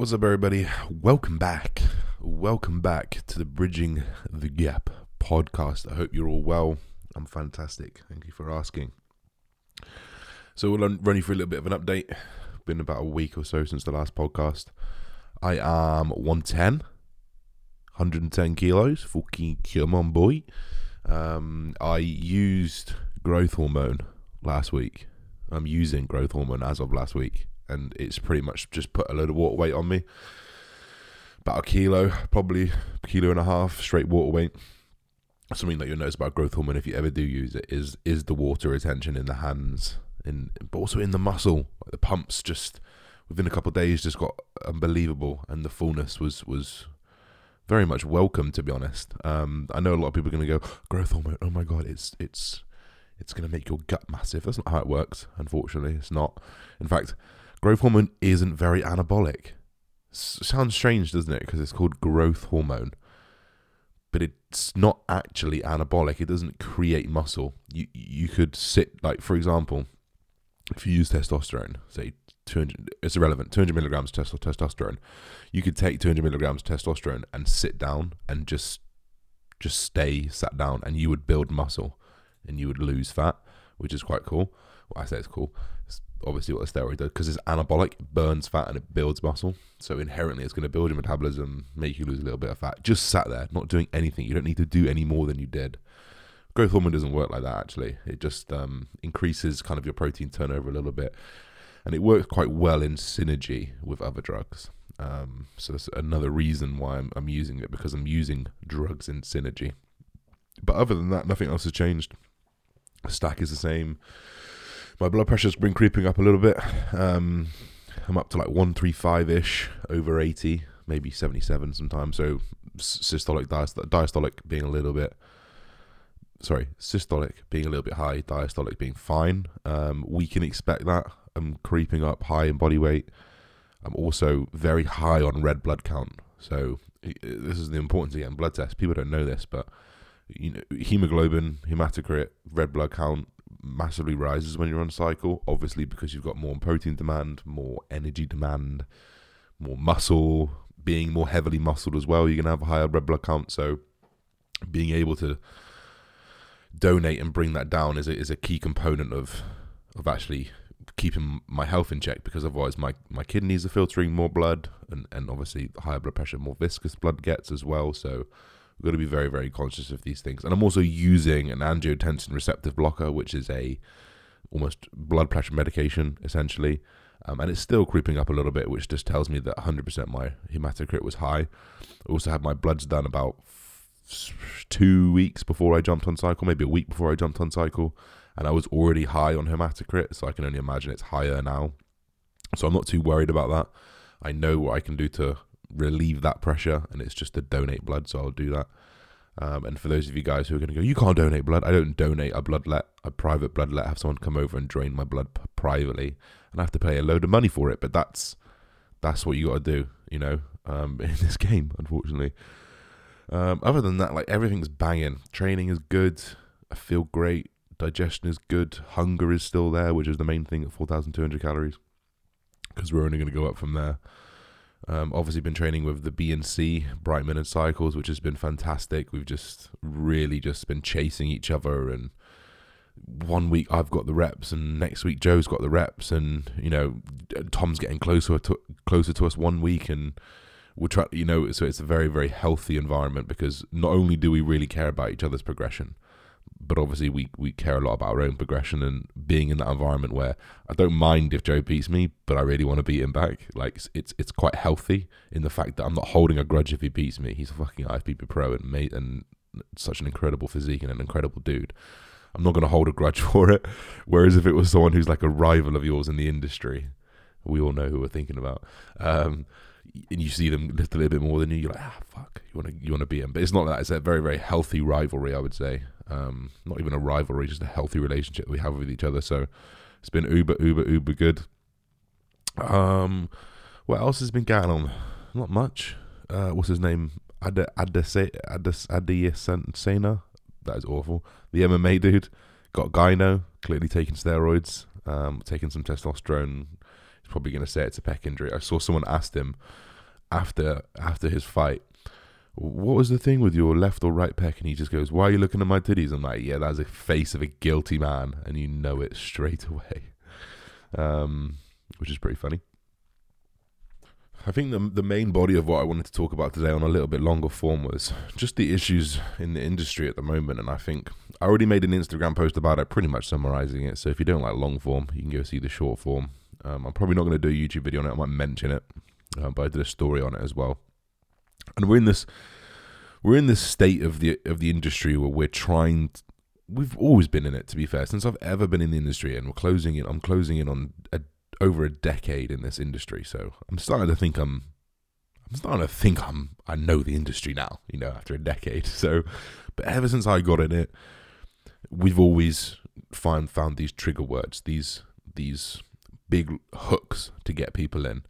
What's up, everybody? Welcome back. Welcome back to the Bridging the Gap podcast. I hope you're all well. I'm fantastic. Thank you for asking. So, we'll run you through a little bit of an update. Been about a week or so since the last podcast. I am 110, 110 kilos. Fucking come on, boy. Um, I used growth hormone last week. I'm using growth hormone as of last week and it's pretty much just put a load of water weight on me. About a kilo, probably a kilo and a half straight water weight. Something that you'll notice about growth hormone if you ever do use it is is the water retention in the hands, in but also in the muscle. Like the pumps just within a couple of days just got unbelievable, and the fullness was was very much welcome to be honest. Um, I know a lot of people are going to go growth hormone. Oh my god, it's it's it's going to make your gut massive. That's not how it works. Unfortunately, it's not. In fact, growth hormone isn't very anabolic. S- sounds strange, doesn't it? Because it's called growth hormone, but it's not actually anabolic. It doesn't create muscle. You you could sit like, for example, if you use testosterone, say 200, it's irrelevant, 200 milligrams of testosterone. You could take 200 milligrams testosterone and sit down and just just stay sat down, and you would build muscle, and you would lose fat, which is quite cool. Well, I say it's cool. Obviously what a steroid does because it's anabolic, it burns fat and it builds muscle. So inherently, it's going to build your metabolism, make you lose a little bit of fat. Just sat there, not doing anything. You don't need to do any more than you did. Growth hormone doesn't work like that. Actually, it just um, increases kind of your protein turnover a little bit, and it works quite well in synergy with other drugs. Um, so that's another reason why I'm, I'm using it because I'm using drugs in synergy. But other than that, nothing else has changed. Stack is the same my blood pressure's been creeping up a little bit. Um, I'm up to like 135 ish over 80, maybe 77 sometimes. So systolic, diastolic being a little bit, sorry, systolic being a little bit high, diastolic being fine. Um, we can expect that. I'm creeping up high in body weight. I'm also very high on red blood count. So this is the importance of getting blood tests. People don't know this, but you know, hemoglobin, hematocrit, red blood count, massively rises when you're on cycle. Obviously, because you've got more protein demand, more energy demand, more muscle, being more heavily muscled as well. You're gonna have a higher red blood count. So, being able to donate and bring that down is a, is a key component of of actually keeping my health in check because otherwise my, my kidneys are filtering more blood and, and obviously higher blood pressure more viscous blood gets as well so We've got to be very, very conscious of these things. And I'm also using an angiotensin receptor blocker, which is a almost blood pressure medication, essentially. Um, and it's still creeping up a little bit, which just tells me that 100% my hematocrit was high. I also had my bloods done about two weeks before I jumped on cycle, maybe a week before I jumped on cycle, and I was already high on hematocrit, so I can only imagine it's higher now. So I'm not too worried about that. I know what I can do to relieve that pressure, and it's just to donate blood. So I'll do that. Um, and for those of you guys who are going to go, you can't donate blood. I don't donate a bloodlet, a private bloodlet. Have someone come over and drain my blood p- privately, and I have to pay a load of money for it. But that's that's what you got to do, you know, um, in this game. Unfortunately, um, other than that, like everything's banging. Training is good. I feel great. Digestion is good. Hunger is still there, which is the main thing at 4,200 calories, because we're only going to go up from there. Um, obviously, been training with the BNC Brightman and Cycles, which has been fantastic. We've just really just been chasing each other, and one week I've got the reps, and next week Joe's got the reps, and you know Tom's getting closer to closer to us one week, and we're trying, you know, so it's a very very healthy environment because not only do we really care about each other's progression, but obviously we we care a lot about our own progression and being in that environment where I don't mind if Joe beats me, but I really want to beat him back. Like it's it's quite healthy in the fact that I'm not holding a grudge if he beats me. He's a fucking IFBB pro and mate and such an incredible physique and an incredible dude. I'm not going to hold a grudge for it. Whereas if it was someone who's like a rival of yours in the industry, we all know who we're thinking about. Um, and you see them lift a little bit more than you, you're like, ah, fuck, you want to you want to beat him. But it's not that. It's a very very healthy rivalry, I would say. Um, not even a rivalry, just a healthy relationship we have with each other. So it's been uber, uber, uber good. Um, what else has been going on? Not much. Uh, what's his name? Ad Adesanya. That is awful. The MMA dude got gyno, clearly taking steroids, um, taking some testosterone. Probably going to say it's a pec injury. I saw someone asked him after after his fight, what was the thing with your left or right pec? And he just goes, Why are you looking at my titties? I'm like, Yeah, that's a face of a guilty man. And you know it straight away. Um, which is pretty funny. I think the the main body of what I wanted to talk about today on a little bit longer form was just the issues in the industry at the moment, and I think I already made an Instagram post about it, pretty much summarizing it. So if you don't like long form, you can go see the short form. Um, I'm probably not going to do a YouTube video on it. I might mention it, uh, but I did a story on it as well. And we're in this we're in this state of the of the industry where we're trying. To, we've always been in it, to be fair, since I've ever been in the industry, and we're closing in. I'm closing in on a over a decade in this industry. So I'm starting to think I'm I'm starting to think I'm I know the industry now, you know, after a decade. So but ever since I got in it, we've always find found these trigger words, these these big hooks to get people in.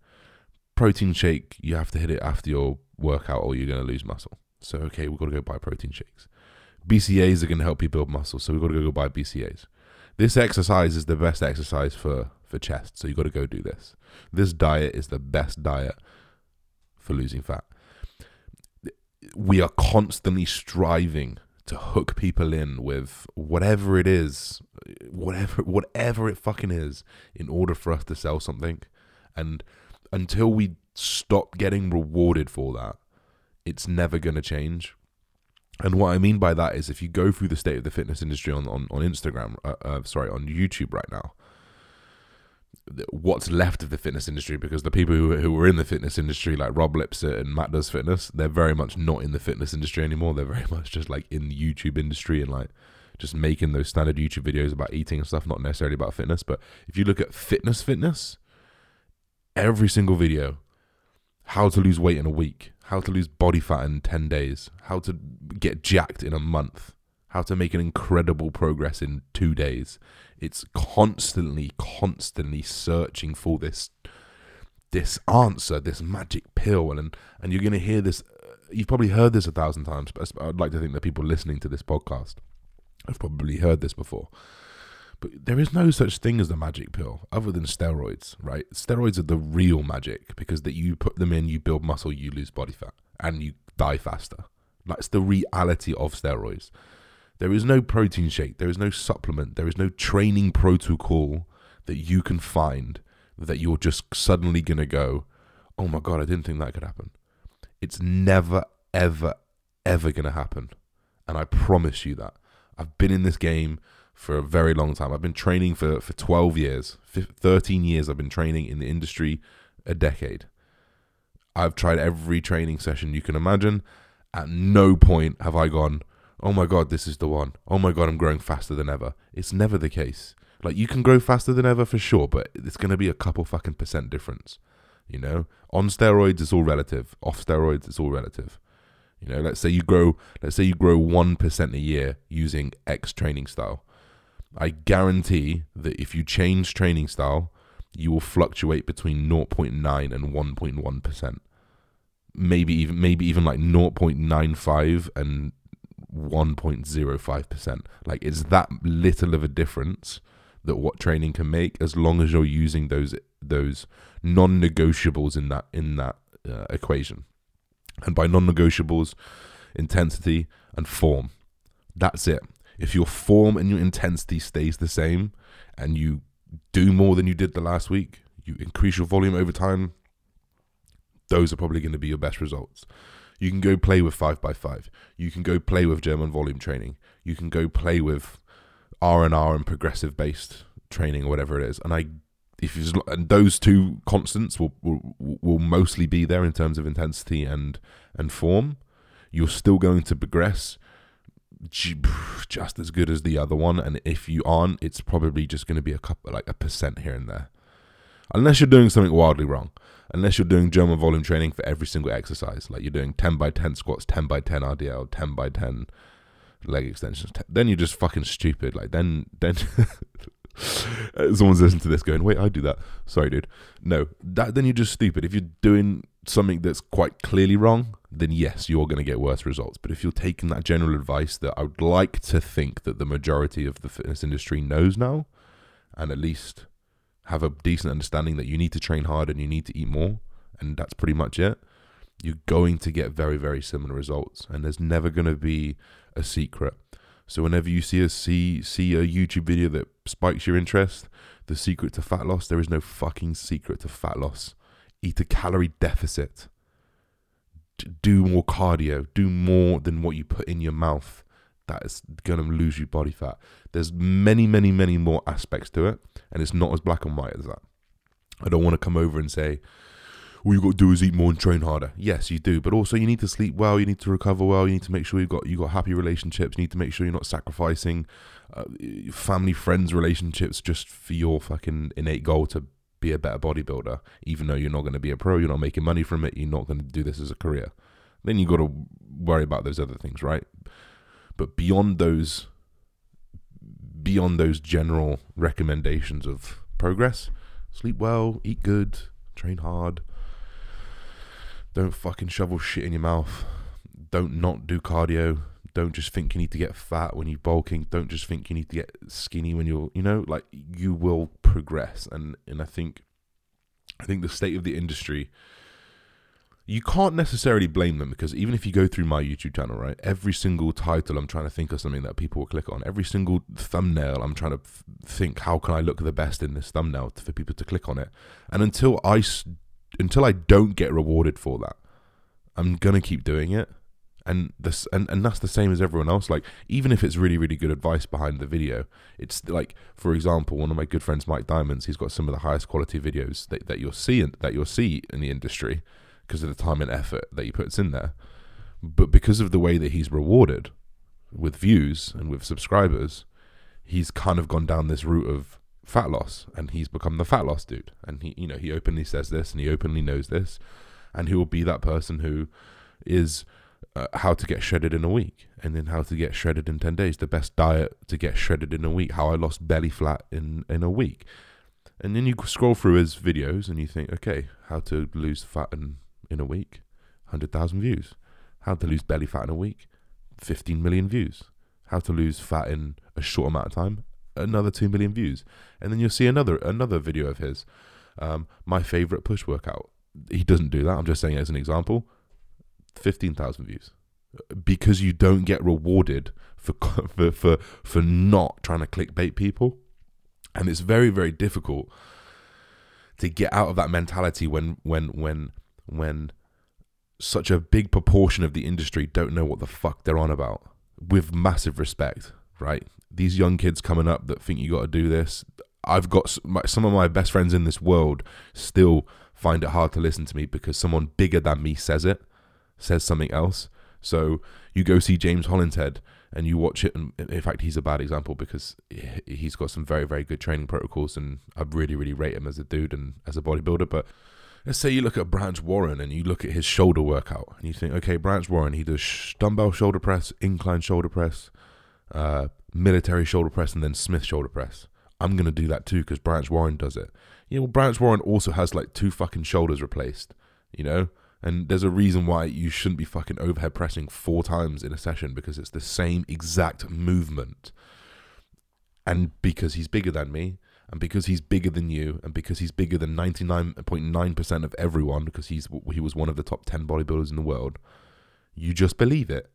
Protein shake, you have to hit it after your workout or you're gonna lose muscle. So okay, we've got to go buy protein shakes. BCAs are gonna help you build muscle, so we've got to go buy BCAs. This exercise is the best exercise for for chest, so you've got to go do this. This diet is the best diet for losing fat. We are constantly striving to hook people in with whatever it is, whatever whatever it fucking is, in order for us to sell something. And until we stop getting rewarded for that, it's never to change. And what I mean by that is, if you go through the state of the fitness industry on on, on Instagram, uh, uh, sorry, on YouTube right now, what's left of the fitness industry because the people who, who were in the fitness industry like Rob Lipsett and Matt Does Fitness they're very much not in the fitness industry anymore. They're very much just like in the YouTube industry and like just making those standard YouTube videos about eating and stuff not necessarily about fitness. But if you look at fitness fitness every single video how to lose weight in a week how to lose body fat in 10 days how to get jacked in a month how to make an incredible progress in 2 days it's constantly, constantly searching for this this answer, this magic pill, and and you're going to hear this. Uh, you've probably heard this a thousand times, but I'd like to think that people listening to this podcast have probably heard this before. But there is no such thing as the magic pill other than steroids, right? Steroids are the real magic because that you put them in, you build muscle, you lose body fat, and you die faster. That's the reality of steroids. There is no protein shake, there is no supplement, there is no training protocol that you can find that you're just suddenly going to go, oh my God, I didn't think that could happen. It's never, ever, ever going to happen. And I promise you that. I've been in this game for a very long time. I've been training for, for 12 years, 13 years. I've been training in the industry, a decade. I've tried every training session you can imagine. At no point have I gone, oh my god, this is the one. Oh my god, I'm growing faster than ever. It's never the case. Like you can grow faster than ever for sure, but it's going to be a couple fucking percent difference. You know, on steroids it's all relative. Off steroids it's all relative. You know, let's say you grow, let's say you grow one percent a year using X training style. I guarantee that if you change training style, you will fluctuate between 0.9 and 1.1 percent. Maybe even maybe even like 0.95 and 1.05%. Like it's that little of a difference that what training can make as long as you're using those those non-negotiables in that in that uh, equation. And by non-negotiables, intensity and form. That's it. If your form and your intensity stays the same and you do more than you did the last week, you increase your volume over time, those are probably going to be your best results. You can go play with five by five. You can go play with German volume training. You can go play with R and R and progressive based training or whatever it is. And I, if you and those two constants will, will will mostly be there in terms of intensity and and form. You're still going to progress just as good as the other one. And if you aren't, it's probably just going to be a couple like a percent here and there, unless you're doing something wildly wrong unless you're doing German volume training for every single exercise, like you're doing 10 by 10 squats, 10 by 10 RDL, 10 by 10 leg extensions, then you're just fucking stupid. Like, then, then. Someone's listening to this going, wait, I do that. Sorry, dude. No, that then you're just stupid. If you're doing something that's quite clearly wrong, then yes, you're going to get worse results. But if you're taking that general advice that I would like to think that the majority of the fitness industry knows now, and at least have a decent understanding that you need to train hard and you need to eat more, and that's pretty much it. you're going to get very, very similar results. And there's never going to be a secret. So whenever you see a see see a YouTube video that spikes your interest, the secret to fat loss, there is no fucking secret to fat loss. Eat a calorie deficit. D- do more cardio. Do more than what you put in your mouth. That is gonna lose you body fat. There's many, many, many more aspects to it, and it's not as black and white as that. I don't want to come over and say, all you got to do is eat more and train harder. Yes, you do, but also you need to sleep well. You need to recover well. You need to make sure you've got you got happy relationships. You need to make sure you're not sacrificing uh, family, friends, relationships just for your fucking innate goal to be a better bodybuilder. Even though you're not going to be a pro, you're not making money from it. You're not going to do this as a career. Then you got to worry about those other things, right? But beyond those, beyond those general recommendations of progress, sleep well, eat good, train hard don't fucking shovel shit in your mouth. Don't not do cardio. Don't just think you need to get fat when you're bulking. Don't just think you need to get skinny when you're, you know, like you will progress. And and I think, I think the state of the industry. You can't necessarily blame them because even if you go through my YouTube channel, right, every single title I'm trying to think of something that people will click on. Every single thumbnail I'm trying to think how can I look the best in this thumbnail for people to click on it. And until I until I don't get rewarded for that, I'm gonna keep doing it. And this and, and that's the same as everyone else. Like, even if it's really, really good advice behind the video, it's like, for example, one of my good friends, Mike Diamonds, he's got some of the highest quality videos that, that you'll see in, that you'll see in the industry because of the time and effort that he puts in there. But because of the way that he's rewarded with views and with subscribers, he's kind of gone down this route of fat loss and he's become the fat loss dude. And he you know he openly says this and he openly knows this. And he will be that person who is uh, how to get shredded in a week and then how to get shredded in 10 days. The best diet to get shredded in a week. How i lost belly flat in in a week. And then you scroll through his videos and you think okay how to lose fat in in a week 100000 views. How to lose belly fat in a week 15 million views. How to lose fat in a short amount of time another 2 million views. And then you'll see another another video of his. Um, my favorite push workout. He doesn't do that. I'm just saying as an example. 15000 views. Because you don't get rewarded for for for, for not trying to clickbait people. And it's very very difficult to get out of that mentality when when when when such a big proportion of the industry don't know what the fuck they're on about with massive respect right these young kids coming up that think you got to do this. I've got some of my best friends in this world still find it hard to listen to me because someone bigger than me says it, says something else. So you go see James Hollinshead and you watch it. And in fact, he's a bad example because he's got some very, very good training protocols, and I really, really rate him as a dude and as a bodybuilder. But let's say you look at Branch Warren and you look at his shoulder workout, and you think, okay, Branch Warren, he does dumbbell shoulder press, incline shoulder press, uh, military shoulder press and then Smith shoulder press. I'm gonna do that too because Branch Warren does it. Yeah, well, Branch Warren also has like two fucking shoulders replaced, you know. And there's a reason why you shouldn't be fucking overhead pressing four times in a session because it's the same exact movement. And because he's bigger than me, and because he's bigger than you, and because he's bigger than 99.9% of everyone, because he's he was one of the top 10 bodybuilders in the world, you just believe it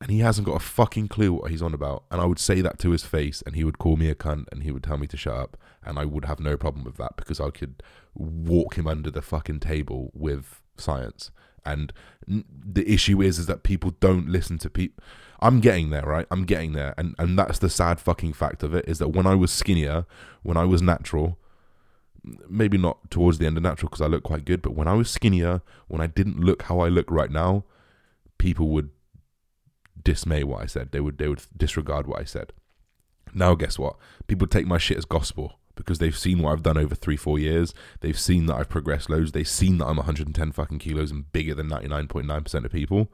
and he hasn't got a fucking clue what he's on about. And I would say that to his face, and he would call me a cunt, and he would tell me to shut up, and I would have no problem with that because I could walk him under the fucking table with science. And the issue is, is that people don't listen to people. I'm getting there, right? I'm getting there, and and that's the sad fucking fact of it is that when I was skinnier, when I was natural, maybe not towards the end of natural because I look quite good, but when I was skinnier, when I didn't look how I look right now, people would dismay what I said. They would they would disregard what I said. Now guess what? People take my shit as gospel because they've seen what I've done over three, four years. They've seen that I've progressed loads. They've seen that I'm 110 fucking kilos and bigger than 99.9% of people.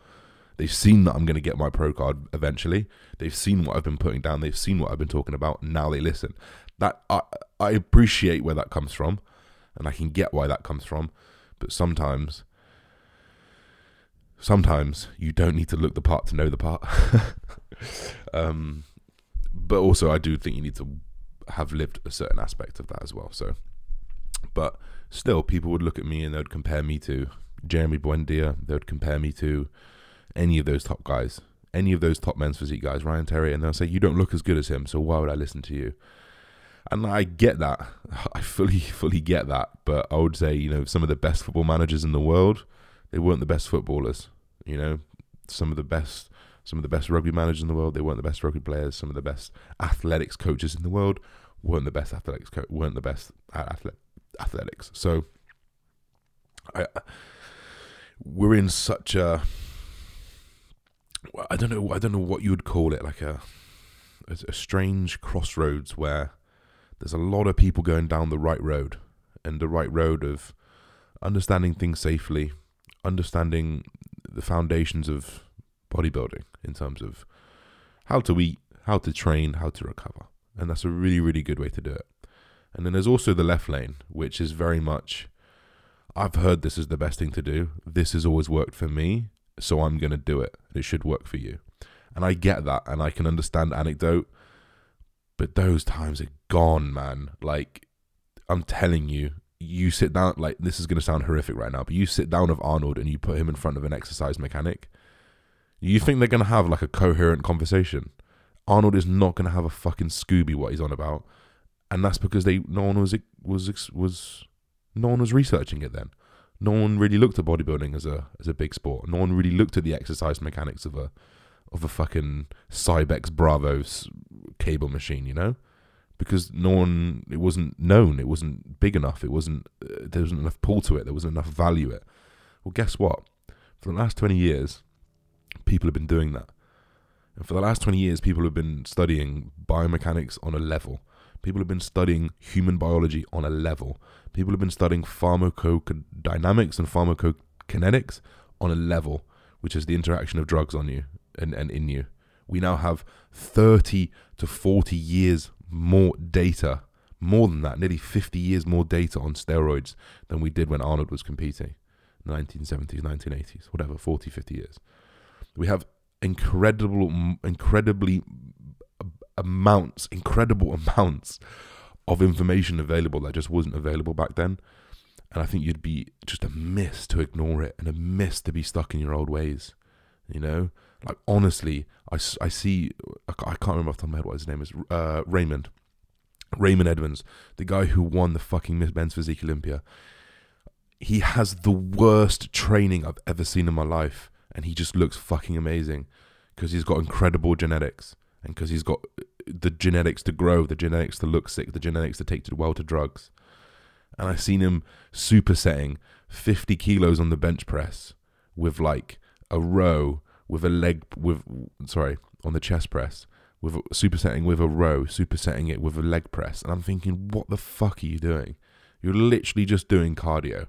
They've seen that I'm going to get my pro card eventually. They've seen what I've been putting down. They've seen what I've been talking about. And now they listen. That I I appreciate where that comes from, and I can get why that comes from. But sometimes sometimes you don't need to look the part to know the part. um, but also, I do think you need to have lived a certain aspect of that as well. So, but still, people would look at me and they'd compare me to, Jeremy Buendia. They would compare me to any of those top guys, any of those top men's physique guys, Ryan Terry, and they'll say, You don't look as good as him, so why would I listen to you? And I get that. I fully, fully get that. But I would say, you know, some of the best football managers in the world, they weren't the best footballers. You know, some of the best some of the best rugby managers in the world, they weren't the best rugby players. Some of the best athletics coaches in the world weren't the best athletics co- weren't the best at athletics. So I we're in such a I don't know I don't know what you would call it like a a strange crossroads where there's a lot of people going down the right road and the right road of understanding things safely, understanding the foundations of bodybuilding in terms of how to eat, how to train, how to recover. And that's a really, really good way to do it. And then there's also the left lane, which is very much I've heard this is the best thing to do. This has always worked for me, so I'm going to do it. It should work for you. And I get that and I can understand anecdote but those times are gone, man. Like, I'm telling you, you sit down, like, this is going to sound horrific right now, but you sit down with Arnold and you put him in front of an exercise mechanic. You think they're going to have, like, a coherent conversation. Arnold is not going to have a fucking Scooby what he's on about. And that's because they no one was was was no one was researching it then. No one really looked at bodybuilding as a as a big sport. No one really looked at the exercise mechanics of a of a fucking Cybex Bravos cable machine, you know? Because no one, it wasn't known, it wasn't big enough, it wasn't, uh, there wasn't enough pull to it, there wasn't enough value it. Well, guess what? For the last 20 years, people have been doing that. And for the last 20 years, people have been studying biomechanics on a level. People have been studying human biology on a level. People have been studying pharmacodynamics and pharmacokinetics on a level, which is the interaction of drugs on you and, and in you. We now have 30 to 40 years more data, more than that, nearly 50 years more data on steroids than we did when Arnold was competing. the 1970s, 1980s, whatever, 40, 50 years. We have incredible, incredibly amounts, incredible amounts of information available that just wasn't available back then. And I think you'd be just a miss to ignore it and a miss to be stuck in your old ways. You know, like honestly, I, I see I can't remember off the top of my head what his name is. Uh, Raymont, Raymont Edmonds, the guy who won the fucking Miss Men's Physique Olympia. He has the worst training I've ever seen in my life, and he just looks fucking amazing because he's got incredible genetics and because he's got the genetics to grow, the genetics to look sick, the genetics to take to well to drugs. And I've seen him supersetting 50 kilos on the bench press with like a row with a leg with sorry on the chest press with supersetting with a row, supersetting it with a leg press, and I'm thinking, what the fuck are you doing? You're literally just doing cardio,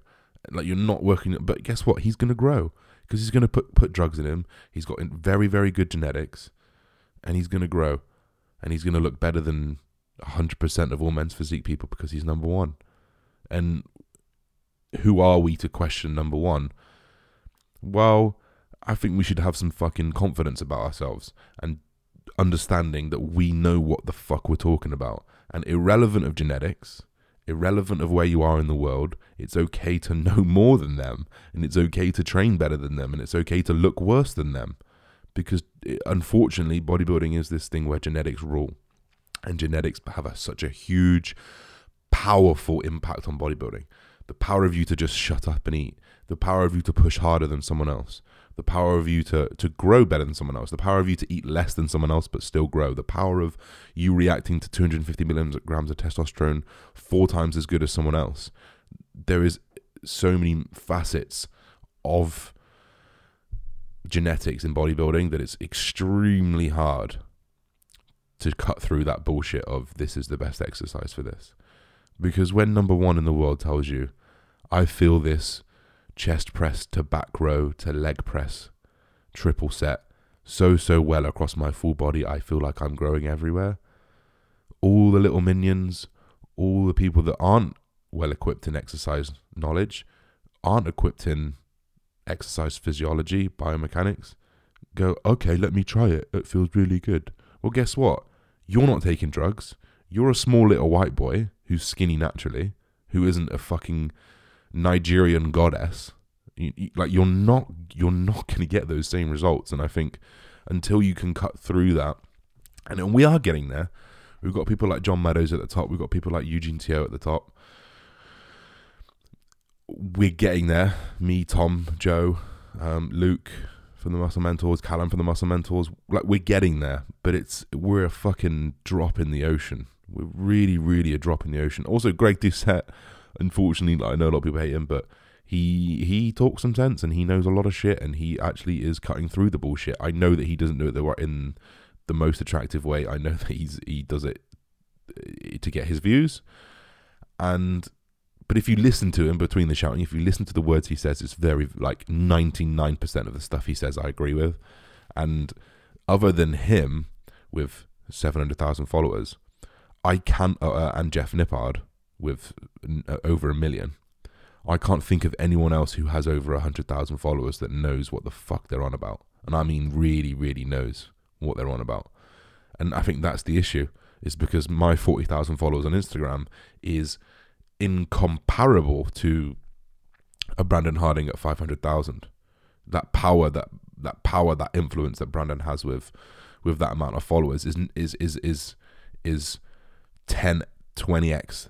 like you're not working. But guess what? He's gonna grow because he's gonna put put drugs in him. He's got very very good genetics, and he's gonna grow, and he's gonna look better than 100% of all men's physique people because he's number one. And who are we to question number one? Well, I think we should have some fucking confidence about ourselves and understanding that we know what the fuck we're talking about. And irrelevant of genetics, irrelevant of where you are in the world, it's okay to know more than them. And it's okay to train better than them. And it's okay to look worse than them. Because eh, unfortunately, bodybuilding is this thing where genetics rule. And genetics have a, such a huge, powerful impact on bodybuilding. The power of you to just shut up and eat, the power of you to push harder than someone else, the power of you to to grow better than someone else, the power of you to eat less than someone else but still grow, the power of you reacting to 250 milligrams of testosterone four times as good as someone else. There is so many facets of genetics in bodybuilding that it's extremely hard to cut through that bullshit of this is the best exercise for this. Because when number one in the world tells you, I feel this chest press to back row to leg press, triple set, so, so well across my full body, I feel like I'm growing everywhere. All the little minions, all the people that aren't well equipped in exercise knowledge, aren't equipped in exercise physiology, biomechanics, go, okay, let me try it. It feels really good. Well, guess what? You're not taking drugs. You're a small little white boy who's skinny naturally, who isn't a fucking Nigerian goddess, like you're not you're not going to get those same results. And I think until you can cut through that, and, and we are getting there. We've got people like John Meadows at the top. We've got people like Eugene Teo at the top. We're getting there. Me, Tom, Joe, um, Luke from the Muscle Mentors, Callum from the Muscle Mentors. Like we're getting there, but it's we're a fucking drop in the ocean. We're really, really a drop in the ocean. Also, Greg Doucette, unfortunately, like, I know a lot of people hate him, but he he talks some sense and he knows a lot of shit and he actually is cutting through the bullshit. I know that he doesn't do it the in the most attractive way. I know that he's he does it uh, to get his views, and but if you listen to him between the shouting, if you listen to the words he says, it's very like ninety nine percent of the stuff he says I agree with, and other than him with seven hundred thousand followers, I can't uh, uh and Jeff Nippard with uh, over a million. I can't think of anyone else who has over a hundred thousand followers that knows what the fuck they're on about, and I mean really, really knows what they're on about. And I think that's the issue, is because my forty thousand followers on Instagram is incomparable to a Brandon Harding at five hundred thousand. That power, that that power, that influence that Brandon has with with that amount of followers is is is is is 10 20x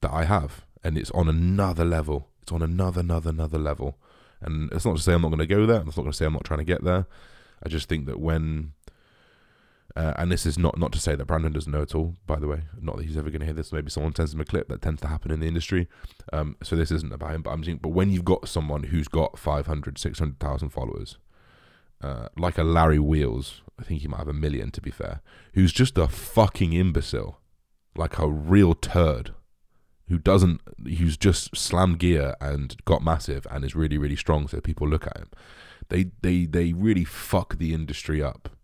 that I have and it's on another level. It's on another, another, another level. And it's not to say I'm not going to go there. It's not going to say I'm not trying to get there. I just think that when, uh, and this is not not to say that Brandon doesn't know at all. By the way, not that he's ever going to hear this. Maybe someone sends him a clip that tends to happen in the industry. Um, so this isn't about him. But I'm but when you've got someone who's got 500, 600,000 followers, uh, like a Larry Wheels, I think he might have a million to be fair, who's just a fucking imbecile, like a real turd who doesn't who's just slammed gear and got massive and is really really strong so people look at him they they they really fuck the industry up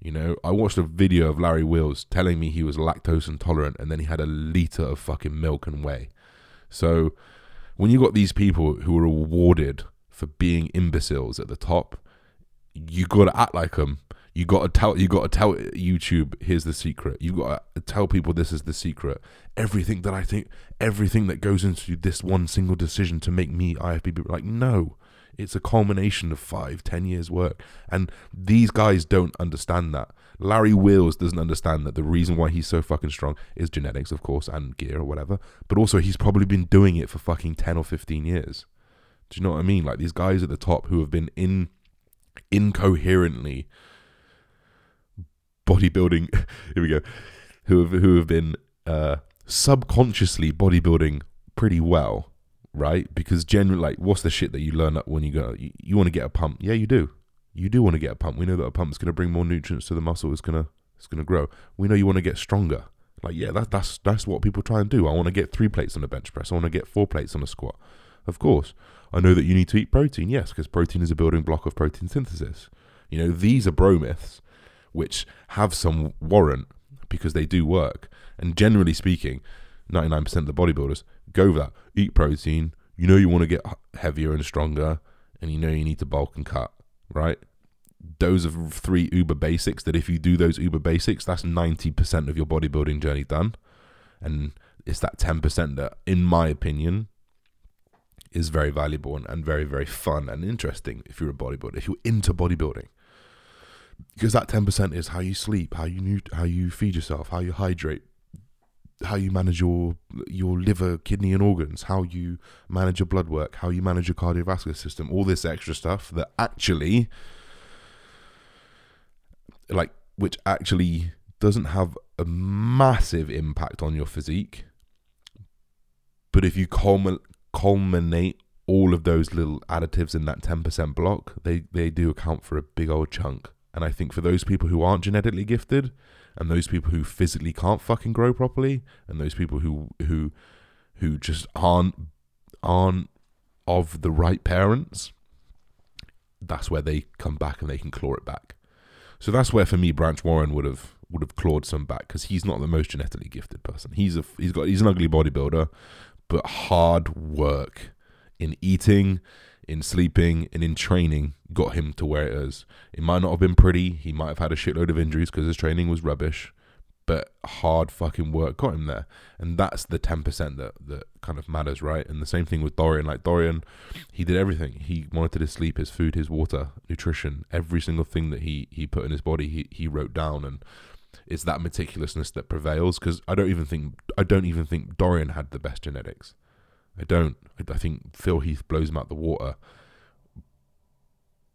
you know i watched a video of larry wheels telling me he was lactose intolerant and then he had a liter of fucking milk and whey so when you got these people who are awarded for being imbeciles at the top you got to act like them you got to tell you got to tell YouTube here's the secret. You got to tell people this is the secret. Everything that I think, everything that goes into this one single decision to make me IFBB, like no, it's a culmination of five, ten years work, and these guys don't understand that. Larry Wheels doesn't understand that the reason why he's so fucking strong is genetics, of course, and gear or whatever. But also, he's probably been doing it for fucking ten or fifteen years. Do you know what I mean? Like these guys at the top who have been in incoherently bodybuilding. here we go. Who have who have been uh, subconsciously bodybuilding pretty well, right? Because generally, like, what's the shit that you learn up when you go? You, you want to get a pump? Yeah, you do. You do want to get a pump. We know that a pump is going to bring more nutrients to the muscle. It's gonna it's gonna grow. We know you want to get stronger. Like, yeah, that, that's that's what people try and do. I want to get three plates on a bench press. I want to get four plates on a squat. Of course, I know that you need to eat protein. Yes, because protein is a building block of protein synthesis. You know, these are bro myths which have some warrant because they do work. And generally speaking, 99% of the bodybuilders go for that. Eat protein. You know you want to get heavier and stronger, and you know you need to bulk and cut, right? Those are three uber basics that if you do those uber basics, that's 90% of your bodybuilding journey done. And it's that 10% that, in my opinion, is very valuable and, and very, very fun and interesting if you're a bodybuilder, if you're into bodybuilding because that 10% is how you sleep how you how you feed yourself how you hydrate how you manage your your liver kidney and organs how you manage your blood work how you manage your cardiovascular system all this extra stuff that actually like which actually doesn't have a massive impact on your physique. But if you culminate all of those little additives in that 10% block they they do account for a big old chunk. And I think for those people who aren't genetically gifted, and those people who physically can't fucking grow properly, and those people who who who just aren't aren't of the right parents, that's where they come back and they can claw it back. So that's where for me Branch Warren would have would have clawed some back because he's not the most genetically gifted person. He's a he's got he's an ugly bodybuilder, but hard work in eating, in sleeping, and in training got him to where it is. It might not have been pretty. He might have had a shitload of injuries because his training was rubbish. but hard fucking work got him there. And that's the 10% that, that kind of matters, right? And the same thing with Dorian. Like Dorian, he did everything. He monitored his sleep, his food, his water, nutrition, every single thing that he, he put in his body, he, he wrote down. And it's that meticulousness that prevails because I don't even think, I don't even think Dorian had the best genetics. I don't. I, I think Phil Heath blows him out the water.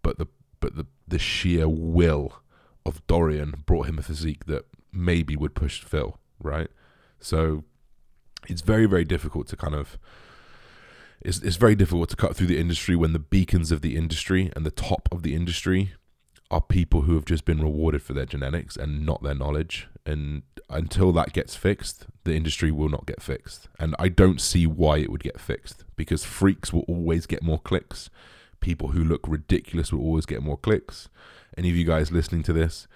But the, but the, the sheer will of Dorian brought him a physique that maybe would push Phil, right? So it's very, very difficult to kind of it's it's very difficult to cut through the industry when the beacons of the industry and the top of the industry are people who have just been rewarded for their genetics and not their knowledge. And until that gets fixed, the industry will not get fixed. And I don't see why it would get fixed because freaks will always get more clicks. People who look ridiculous will always get more clicks. Any of you guys listening to this,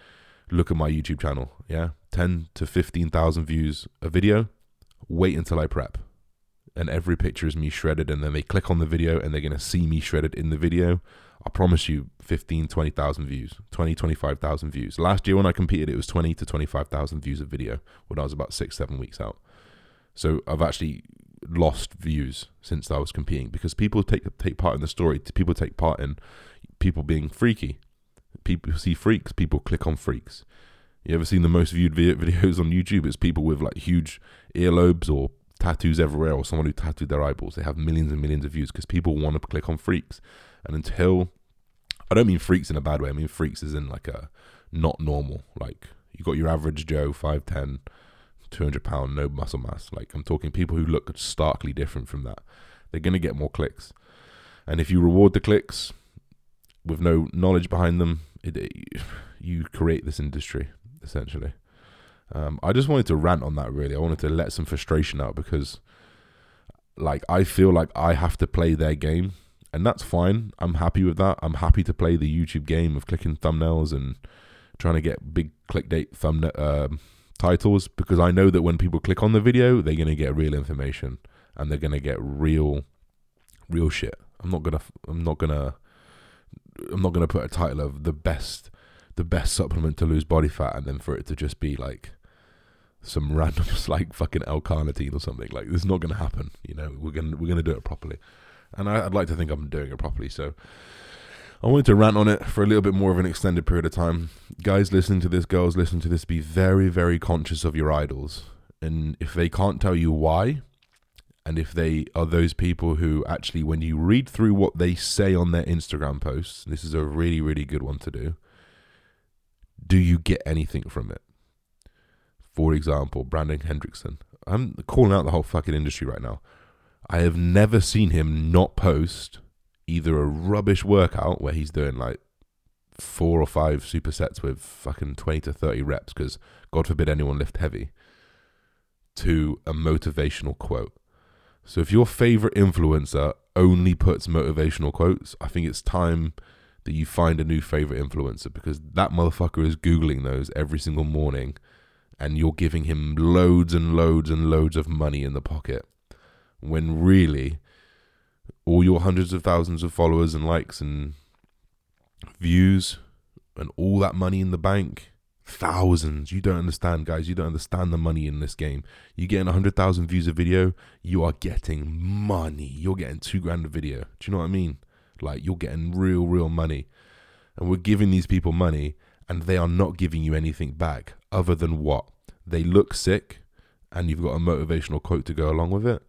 look at my YouTube channel. Yeah, ten to fifteen thousand views a video. Wait until I prep, and every picture is me shredded. And then they click on the video, and they're gonna see me shredded in the video. I promise you 15, 20,000 views, 20, 25,000 views. Last year when I competed, it was 20 to 25,000 views a video when I was about six, seven weeks out. So I've actually lost views since I was competing because people take take part in the story. People take part in people being freaky people see freaks, people click on freaks. You ever seen the most viewed videos on YouTube? It's people with like huge earlobes or tattoos everywhere, or someone who tattooed their eyeballs. They have millions and millions of views because people want to click on freaks. And until I don't mean freaks in a bad way. I mean freaks is in like a not normal. Like you got your average Joe, 5'10", 200 pound, no muscle mass. Like I'm talking people who look starkly different from that. They're gonna get more clicks. And if you reward the clicks with no knowledge behind them, it, it, you create this industry essentially. Um, I just wanted to rant on that. Really, I wanted to let some frustration out because, like, I feel like I have to play their game, and that's fine. I'm happy with that. I'm happy to play the YouTube game of clicking thumbnails and trying to get big clickbait thumbnail um, titles because I know that when people click on the video, they're gonna get real information and they're gonna get real, real shit. I'm not gonna. I'm not gonna I'm not gonna put a title of the best the best supplement to lose body fat and then for it to just be like some random like fucking L-carnitine or something. Like this is not gonna happen. You know, we're gonna we're gonna do it properly, and I, would like to think I'm doing it properly. So I wanted to rant on it for a little bit more of an extended period of time. Guys listening to this, girls listening to this, be very very conscious of your idols, and if they can't tell you why, and if they are those people who actually, when you read through what they say on their Instagram posts, this is a really, really good one to do. Do you get anything from it? For example, Brandon Hendrickson. I'm calling out the whole fucking industry right now. I have never seen him not post either a rubbish workout where he's doing like four or five supersets with fucking 20 to 30 reps because God forbid anyone lift heavy to a motivational quote. So if your favorite influencer only puts motivational quotes, I think it's time that you find a new favorite influencer because that motherfucker is googling those every single morning and you're giving him loads and loads and loads of money in the pocket when really all your hundreds of thousands of followers and likes and views and all that money in the bank thousands. You don't understand, guys. You don't understand the money in this game. You getting 100,000 views a video, you are getting money. You're getting two grand a video. Do you know what I mean? Like, you're getting real, real money. And we're giving these people money, and they are not giving you anything back other than what? They look sick, and you've got a motivational quote to go along with it.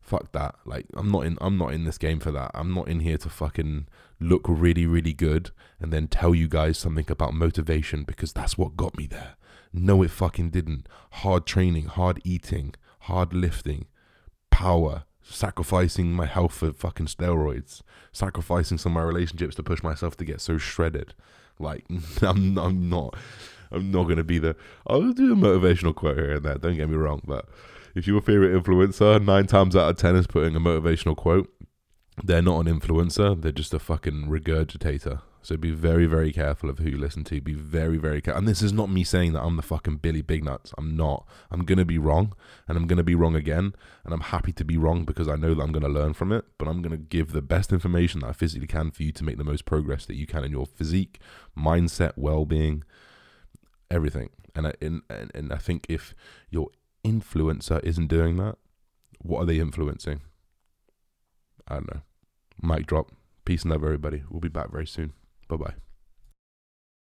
Fuck that. Like, I'm not in. I'm not in this game for that. I'm not in here to fucking look really, really good and then tell you guys something about motivation because that's what got me there. No, it fucking didn't. Hard training, hard eating, hard lifting, power, sacrificing my health for fucking steroids, sacrificing some of my relationships to push myself to get so shredded. Like, I'm, I'm not. I'm not gonna be the. I'll do a motivational quote here and there. Don't get me wrong, but if your favorite influencer nine times out of ten is putting a motivational quote, they're not an influencer, they're just a fucking regurgitator. So be very, very careful of who you listen to. Be very, very careful. And this is not me saying that I'm the fucking Billy Big Nuts. I'm not. I'm going to be wrong and I'm going to be wrong again. And I'm happy to be wrong because I know that I'm going to learn from it. But I'm going to give the best information that I physically can for you to make the most progress that you can in your physique, mindset, well being, everything. And I and, and, I think if your influencer isn't doing that, what are they influencing? I don't know. Mic drop. Peace and love, everybody. We'll be back very soon. Bye bye.